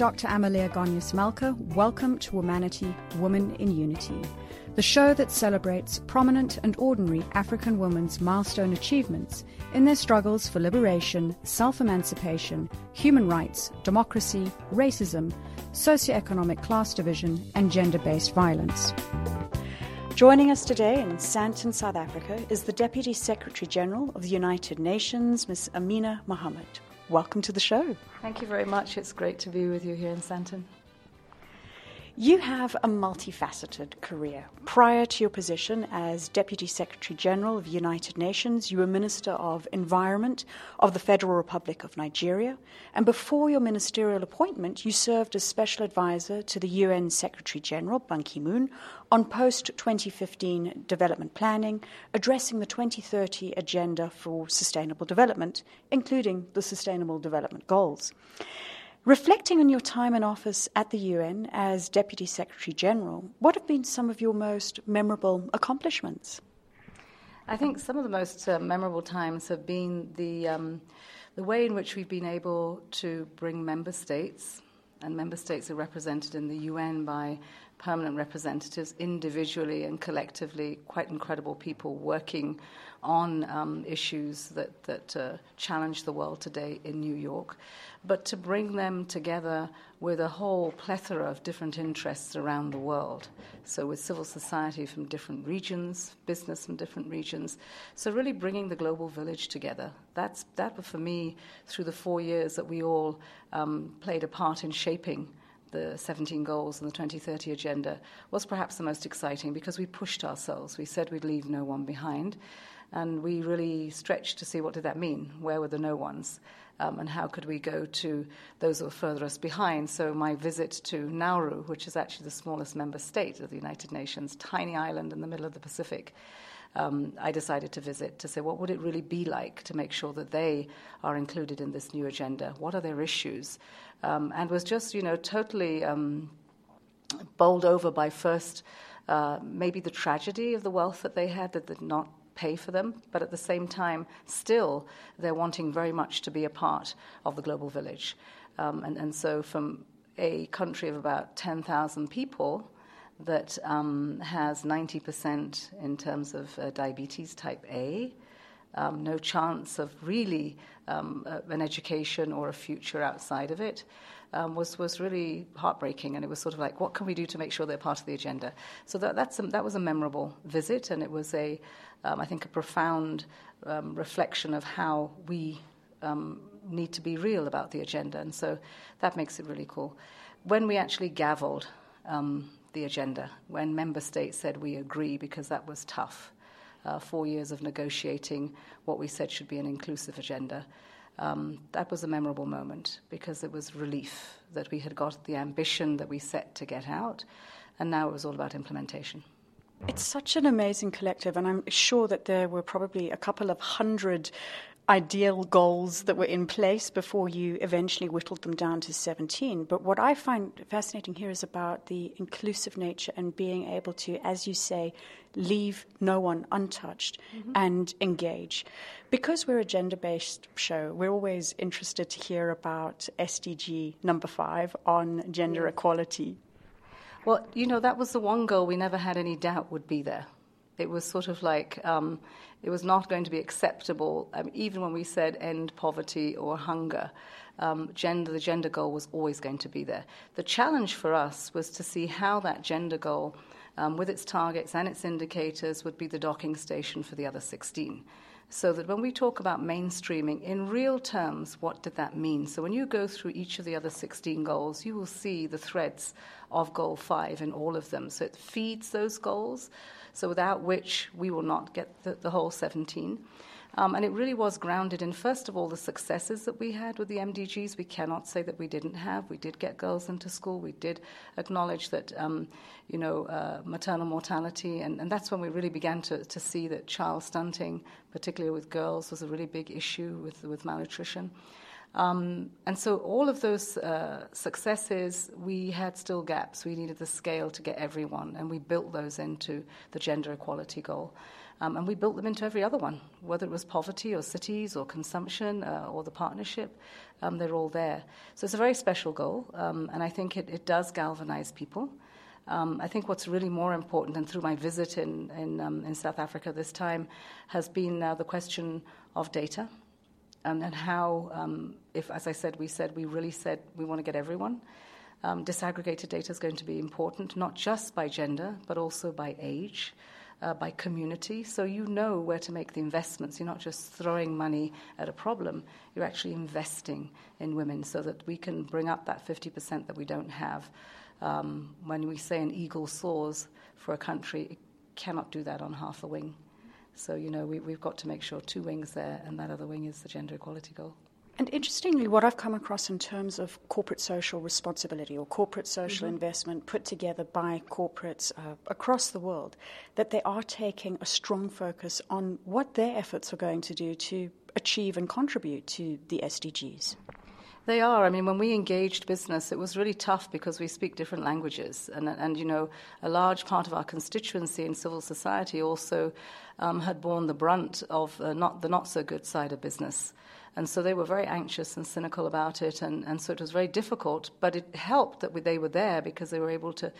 Dr. Amalia Gonyas Malka. Welcome to Womanity, Woman in Unity, the show that celebrates prominent and ordinary African women's milestone achievements in their struggles for liberation, self emancipation, human rights, democracy, racism, socioeconomic class division, and gender based violence. Joining us today in Sandton, South Africa, is the Deputy Secretary General of the United Nations, Ms. Amina Mohammed. Welcome to the show. Thank you very much. It's great to be with you here in Sandton. You have a multifaceted career. Prior to your position as Deputy Secretary General of the United Nations, you were Minister of Environment of the Federal Republic of Nigeria. And before your ministerial appointment, you served as Special Advisor to the UN Secretary General, Ban Ki moon, on post 2015 development planning, addressing the 2030 Agenda for Sustainable Development, including the Sustainable Development Goals. Reflecting on your time in office at the UN as Deputy Secretary General, what have been some of your most memorable accomplishments? I think some of the most uh, memorable times have been the, um, the way in which we've been able to bring member states, and member states are represented in the UN by permanent representatives individually and collectively, quite incredible people working on um, issues that, that uh, challenge the world today in New York, but to bring them together with a whole plethora of different interests around the world. So, with civil society from different regions, business from different regions. So, really bringing the global village together. That's, that, for me, through the four years that we all um, played a part in shaping the 17 goals and the 2030 agenda was perhaps the most exciting because we pushed ourselves. We said we'd leave no one behind. And we really stretched to see what did that mean? Where were the no ones? Um, and how could we go to those who were further us behind? So my visit to Nauru, which is actually the smallest member state of the United Nations, tiny island in the middle of the Pacific, um, I decided to visit to say what would it really be like to make sure that they are included in this new agenda? What are their issues? Um, and was just, you know, totally um, bowled over by first uh, maybe the tragedy of the wealth that they had that did not pay for them, but at the same time, still, they're wanting very much to be a part of the global village. Um, and, and so, from a country of about 10,000 people that um, has 90% in terms of uh, diabetes type A, um, no chance of really um, uh, an education or a future outside of it. Um, was was really heartbreaking, and it was sort of like, what can we do to make sure they're part of the agenda? So that that's a, that was a memorable visit, and it was a, um, I think, a profound um, reflection of how we um, need to be real about the agenda, and so that makes it really cool. When we actually gavelled the agenda, when member states said we agree, because that was tough uh, four years of negotiating what we said should be an inclusive agenda. Um, that was a memorable moment because it was relief that we had got the ambition that we set to get out, and now it was all about implementation. It's such an amazing collective, and I'm sure that there were probably a couple of hundred ideal goals that were in place before you eventually whittled them down to 17. But what I find fascinating here is about the inclusive nature and being able to, as you say, leave no one untouched mm-hmm. and engage. Because we're a gender based show, we're always interested to hear about SDG number five on gender equality. Well, you know, that was the one goal we never had any doubt would be there. It was sort of like um, it was not going to be acceptable, um, even when we said end poverty or hunger. Um, gender, the gender goal was always going to be there. The challenge for us was to see how that gender goal, um, with its targets and its indicators, would be the docking station for the other 16 so that when we talk about mainstreaming, in real terms, what did that mean? So when you go through each of the other 16 goals, you will see the threads of goal five in all of them. So it feeds those goals, so without which we will not get the, the whole 17. Um, and it really was grounded in, first of all, the successes that we had with the MDGs. We cannot say that we didn't have. We did get girls into school. We did acknowledge that, um, you know, uh, maternal mortality. And, and that's when we really began to, to see that child stunting, particularly with girls, was a really big issue with, with malnutrition. Um, and so all of those uh, successes, we had still gaps. We needed the scale to get everyone, and we built those into the gender equality goal. Um, and we built them into every other one, whether it was poverty or cities or consumption uh, or the partnership. Um, they're all there. So it's a very special goal, um, and I think it, it does galvanize people. Um, I think what's really more important, and through my visit in, in, um, in South Africa this time, has been uh, the question of data um, and how, um, if, as I said, we said, we really said we want to get everyone. Um, disaggregated data is going to be important, not just by gender, but also by age, uh, by community. So you know where to make the investments. You're not just throwing money at a problem, you're actually investing in women so that we can bring up that 50% that we don't have. Um, when we say an eagle soars for a country, it cannot do that on half a wing. So, you know, we, we've got to make sure two wings there, and that other wing is the gender equality goal. And interestingly, what I've come across in terms of corporate social responsibility or corporate social mm-hmm. investment put together by corporates uh, across the world, that they are taking a strong focus on what their efforts are going to do to achieve and contribute to the SDGs. They are. I mean, when we engaged business, it was really tough because we speak different languages. And, and you know, a large part of our constituency in civil society also um, had borne the brunt of uh, not, the not so good side of business. And so they were very anxious and cynical about it. And, and so it was very difficult. But it helped that we, they were there because they were able to,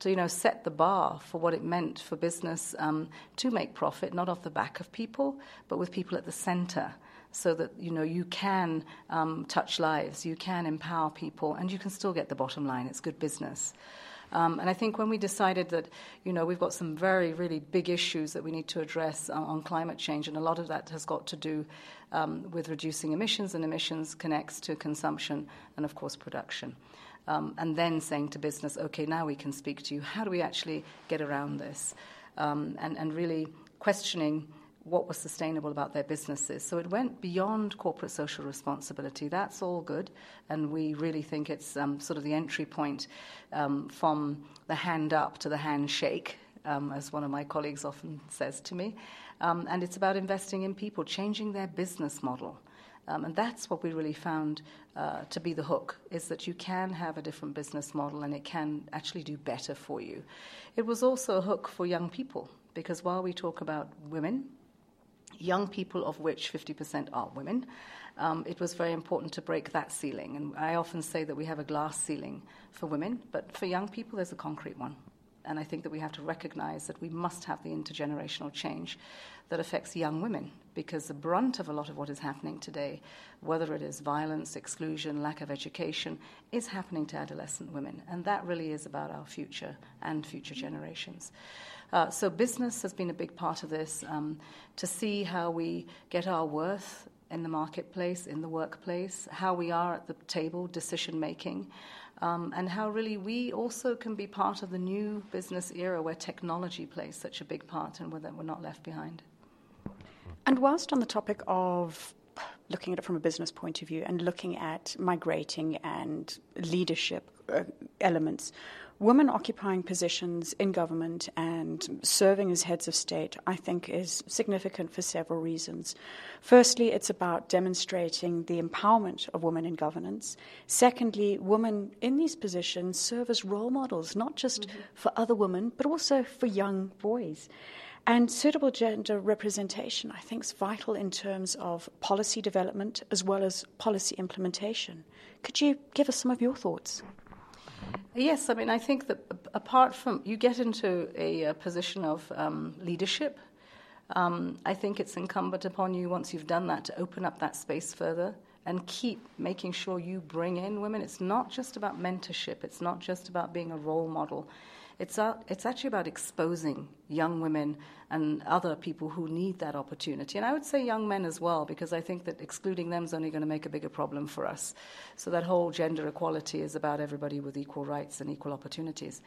to you know, set the bar for what it meant for business um, to make profit, not off the back of people, but with people at the center so that you know you can um, touch lives, you can empower people, and you can still get the bottom line. It's good business. Um, and I think when we decided that, you know, we've got some very, really big issues that we need to address on, on climate change, and a lot of that has got to do um, with reducing emissions, and emissions connects to consumption and, of course, production. Um, and then saying to business, okay, now we can speak to you. How do we actually get around this? Um, and, and really questioning what was sustainable about their businesses. So it went beyond corporate social responsibility. That's all good, and we really think it's um, sort of the entry point um, from the hand up to the handshake, um, as one of my colleagues often says to me. Um, and it's about investing in people, changing their business model. Um, and that's what we really found uh, to be the hook is that you can have a different business model and it can actually do better for you. It was also a hook for young people because while we talk about women young people, of which 50% are women, um, it was very important to break that ceiling. And I often say that we have a glass ceiling for women, but for young people, there's a concrete one. And I think that we have to recognize that we must have the intergenerational change that affects young women because the brunt of a lot of what is happening today, whether it is violence, exclusion, lack of education, is happening to adolescent women. And that really is about our future and future generations. Uh, so business has been a big part of this um, to see how we get our worth in the marketplace, in the workplace, how we are at the table, decision making. Um, and how really we also can be part of the new business era where technology plays such a big part and where we're not left behind. And whilst on the topic of looking at it from a business point of view and looking at migrating and leadership uh, elements, women occupying positions in government and serving as heads of state, I think, is significant for several reasons. Firstly, it's about demonstrating the empowerment of women in governance. Secondly, women in these positions serve as role models, not just mm-hmm. for other women, but also for young boys. And suitable gender representation, I think, is vital in terms of policy development as well as policy implementation. Could you give us some of your thoughts? Yes, I mean, I think that apart from you get into a, a position of um, leadership, um, I think it's incumbent upon you once you've done that to open up that space further and keep making sure you bring in women. It's not just about mentorship, it's not just about being a role model. It's, it's actually about exposing young women and other people who need that opportunity. And I would say young men as well, because I think that excluding them is only going to make a bigger problem for us. So that whole gender equality is about everybody with equal rights and equal opportunities.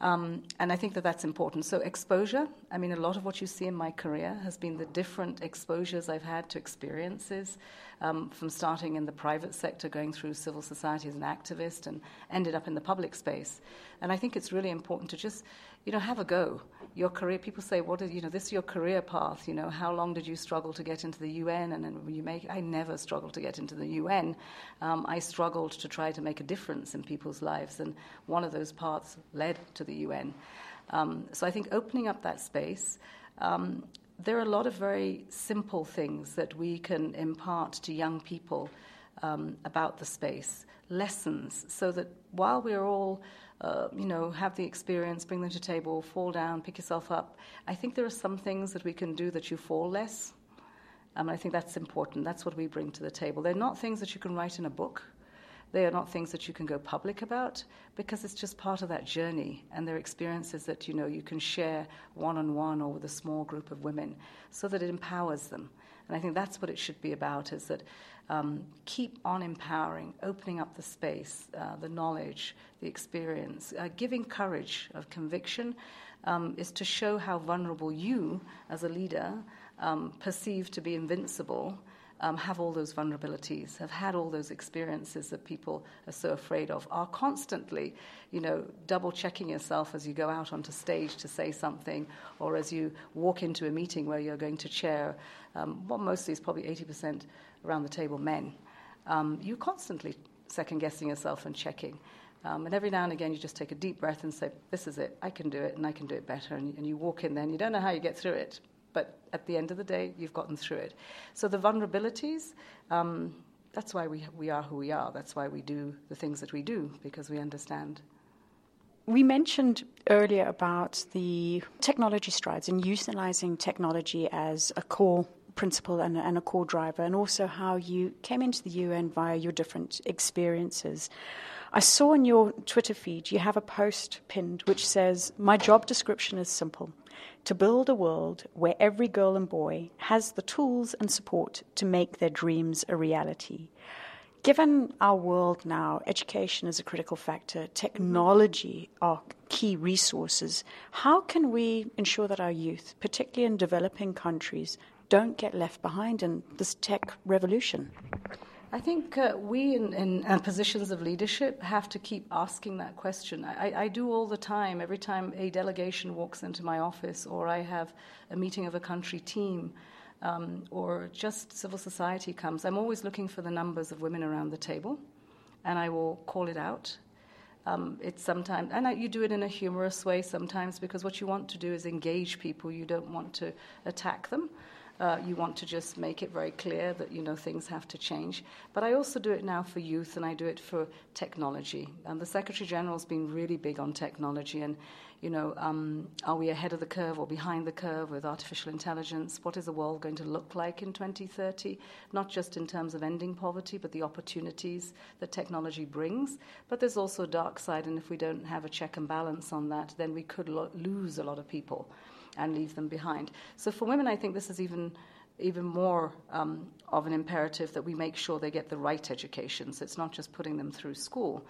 Um, and I think that that's important. So, exposure, I mean, a lot of what you see in my career has been the different exposures I've had to experiences um, from starting in the private sector, going through civil society as an activist, and ended up in the public space. And I think it's really important to just you know, have a go. Your career, people say, what is, you know, this is your career path. You know, how long did you struggle to get into the UN? And then you make, I never struggled to get into the UN. Um, I struggled to try to make a difference in people's lives. And one of those paths led to the UN. Um, so I think opening up that space, um, there are a lot of very simple things that we can impart to young people um, about the space, lessons, so that while we're all uh, you know, have the experience, bring them to table, fall down, pick yourself up. I think there are some things that we can do that you fall less. Um, I think that's important. That's what we bring to the table. They're not things that you can write in a book. They are not things that you can go public about because it's just part of that journey and they're experiences that you know you can share one on one or with a small group of women so that it empowers them. And I think that's what it should be about is that um, keep on empowering, opening up the space, uh, the knowledge, the experience, uh, giving courage of conviction um, is to show how vulnerable you, as a leader, um, perceive to be invincible. Um, have all those vulnerabilities, have had all those experiences that people are so afraid of, are constantly, you know, double checking yourself as you go out onto stage to say something, or as you walk into a meeting where you're going to chair. Um, what mostly is probably 80% around the table men, um, you're constantly second guessing yourself and checking. Um, and every now and again, you just take a deep breath and say, This is it. I can do it, and I can do it better. And, and you walk in there, and you don't know how you get through it. But at the end of the day, you've gotten through it. So the vulnerabilities, um, that's why we, we are who we are. That's why we do the things that we do, because we understand. We mentioned earlier about the technology strides and utilizing technology as a core principle and, and, a core driver, and also how you came into the UN via your different experiences. I saw in your Twitter feed you have a post pinned which says, My job description is simple to build a world where every girl and boy has the tools and support to make their dreams a reality. Given our world now, education is a critical factor, technology are key resources. How can we ensure that our youth, particularly in developing countries, don't get left behind in this tech revolution? I think uh, we in, in uh, positions of leadership have to keep asking that question. I, I, do all the time, every time a delegation walks into my office or I have a meeting of a country team um, or just civil society comes, I'm always looking for the numbers of women around the table and I will call it out. Um, it's sometimes, and I, you do it in a humorous way sometimes because what you want to do is engage people, you don't want to attack them. Uh, you want to just make it very clear that you know things have to change. But I also do it now for youth, and I do it for technology. And the Secretary General has been really big on technology, and you know, um, are we ahead of the curve or behind the curve with artificial intelligence? What is the world going to look like in 2030? Not just in terms of ending poverty, but the opportunities that technology brings. But there's also a dark side, and if we don't have a check and balance on that, then we could lo- lose a lot of people and leave them behind. So for women, I think this is even even more um, of an imperative that we make sure they get the right education. So it's not just putting them through school,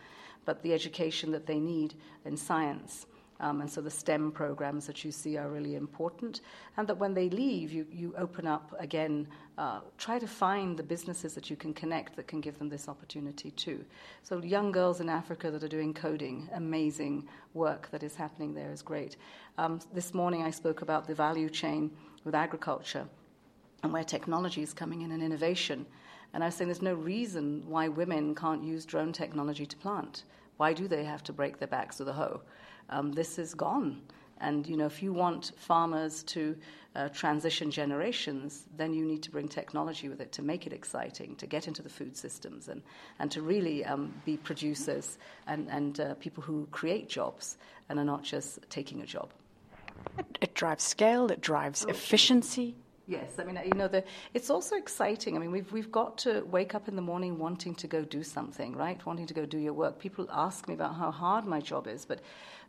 but the education that they need in science. Um, and so the STEM programs that you see are really important. And that when they leave, you, you open up again, uh, try to find the businesses that you can connect that can give them this opportunity too. So, young girls in Africa that are doing coding, amazing work that is happening there is great. Um, this morning I spoke about the value chain with agriculture and where technology is coming in and innovation. And I was saying there's no reason why women can't use drone technology to plant. Why do they have to break their backs with a hoe? Um, this is gone. And you know, if you want farmers to uh, transition generations, then you need to bring technology with it to make it exciting, to get into the food systems, and, and to really um, be producers and, and uh, people who create jobs and are not just taking a job. It, it drives scale, it drives efficiency. Yes, I mean, you know, the, it's also exciting. I mean, we've, we've got to wake up in the morning wanting to go do something, right? Wanting to go do your work. People ask me about how hard my job is, but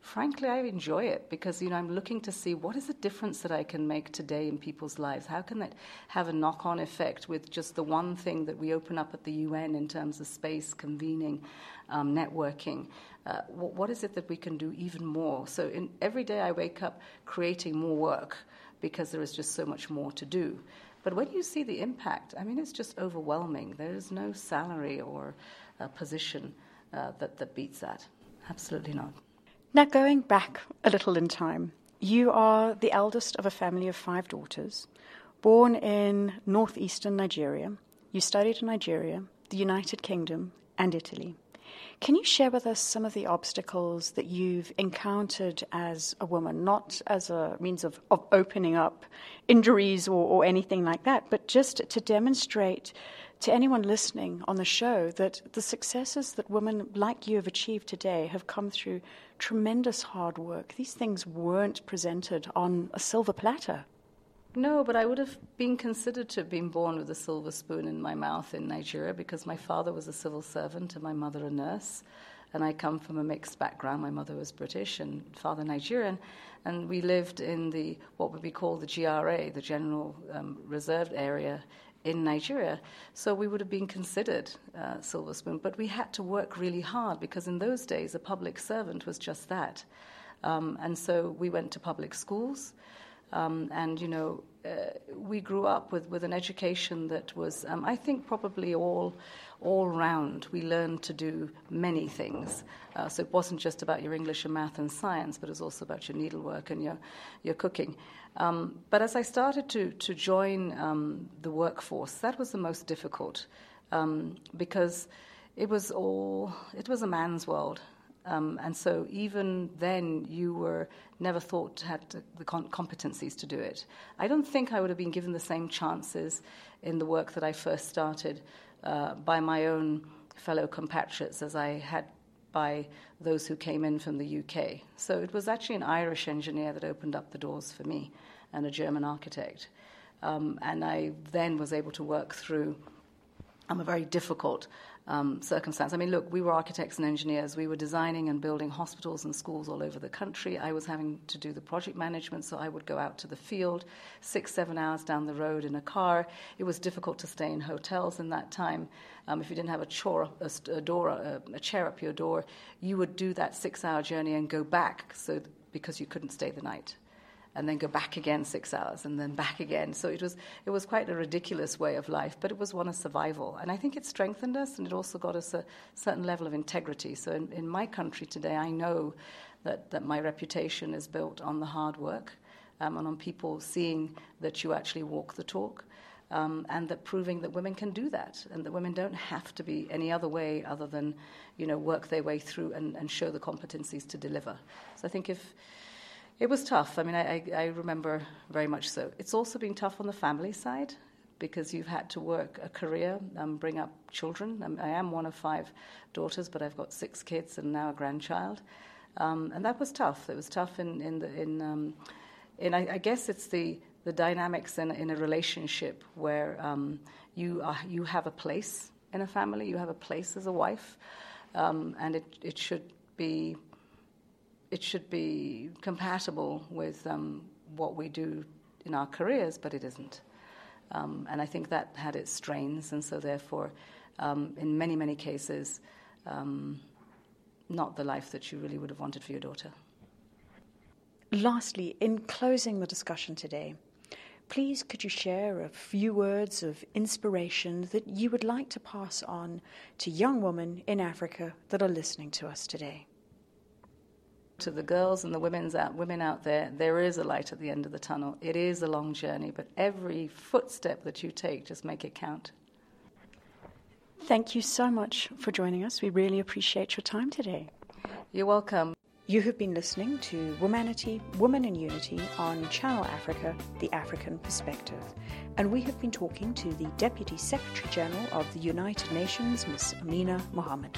frankly, I enjoy it because, you know, I'm looking to see what is the difference that I can make today in people's lives? How can that have a knock on effect with just the one thing that we open up at the UN in terms of space, convening, um, networking? Uh, what, what is it that we can do even more? So in, every day I wake up creating more work because there is just so much more to do. But when you see the impact, I mean, it's just overwhelming. There is no salary or uh, position uh, that, that beats that. Absolutely not. Now, going back a little in time, you are the eldest of a family of five daughters, born in northeastern Nigeria. You studied in Nigeria, the United Kingdom, and Italy. Can you share with us some of the obstacles that you've encountered as a woman, not as a means of, of opening up injuries or, or anything like that, but just to demonstrate to anyone listening on the show that the successes that women like you have achieved today have come through tremendous hard work. These things weren't presented on a silver platter. No, but I would have been considered to have been born with a silver spoon in my mouth in Nigeria because my father was a civil servant and my mother a nurse. And I come from a mixed background. My mother was British and father Nigerian. And we lived in the what would be called the GRA, the General um, Reserved Area in Nigeria. So we would have been considered uh, silver spoon. But we had to work really hard because in those days a public servant was just that. Um, and so we went to public schools. Um, and, you know, uh, we grew up with, with an education that was, um, I think, probably all, all round. We learned to do many things. Uh, so it wasn't just about your English and math and science, but it was also about your needlework and your, your cooking. Um, but as I started to, to join um, the workforce, that was the most difficult um, because it was all, it was a man's world. Um, and so even then, you were never thought to have the competencies to do it. I don't think I would have been given the same chances in the work that I first started uh, by my own fellow compatriots as I had by those who came in from the UK. So it was actually an Irish engineer that opened up the doors for me and a German architect. Um, and I then was able to work through um, a very difficult um, circumstance. I mean, look, we were architects and engineers. We were designing and building hospitals and schools all over the country. I was having to do the project management, so I would go out to the field, six, seven hours down the road in a car. It was difficult to stay in hotels in that time. Um, if you didn't have a, chore, a, a door, a, a, chair up your door, you would do that six-hour journey and go back, so because you couldn't stay the night and then go back again six hours and then back again. So it was, it was quite a ridiculous way of life, but it was one of survival. And I think it strengthened us and it also got us a certain level of integrity. So in, in my country today, I know that, that my reputation is built on the hard work um, and on people seeing that you actually walk the talk. Um, and that proving that women can do that and that women don't have to be any other way other than you know work their way through and, and show the competencies to deliver so i think if it was tough. I mean, I, I, remember very much so. It's also been tough on the family side because you've had to work a career, um, bring up children. Um, I am one of five daughters, but I've got six kids and now a grandchild. Um, and that was tough. It was tough in, in, the, in, um, in I, I, guess it's the, the dynamics in, in a relationship where um, you, are, you have a place in a family, you have a place as a wife, um, and it, it should be it should be compatible with um, what we do in our careers, but it isn't. Um, and I think that had its strains, and so therefore, um, in many, many cases, um, not the life that you really would have wanted for your daughter. Lastly, in closing the discussion today, please could you share a few words of inspiration that you would like to pass on to young women in Africa that are listening to us today? To the girls and the women's out, women out there, there is a light at the end of the tunnel. It is a long journey, but every footstep that you take, just make it count. Thank you so much for joining us. We really appreciate your time today. You're welcome. You have been listening to Womanity, Woman in Unity on Channel Africa, The African Perspective. And we have been talking to the Deputy Secretary General of the United Nations, Ms. Amina Mohammed.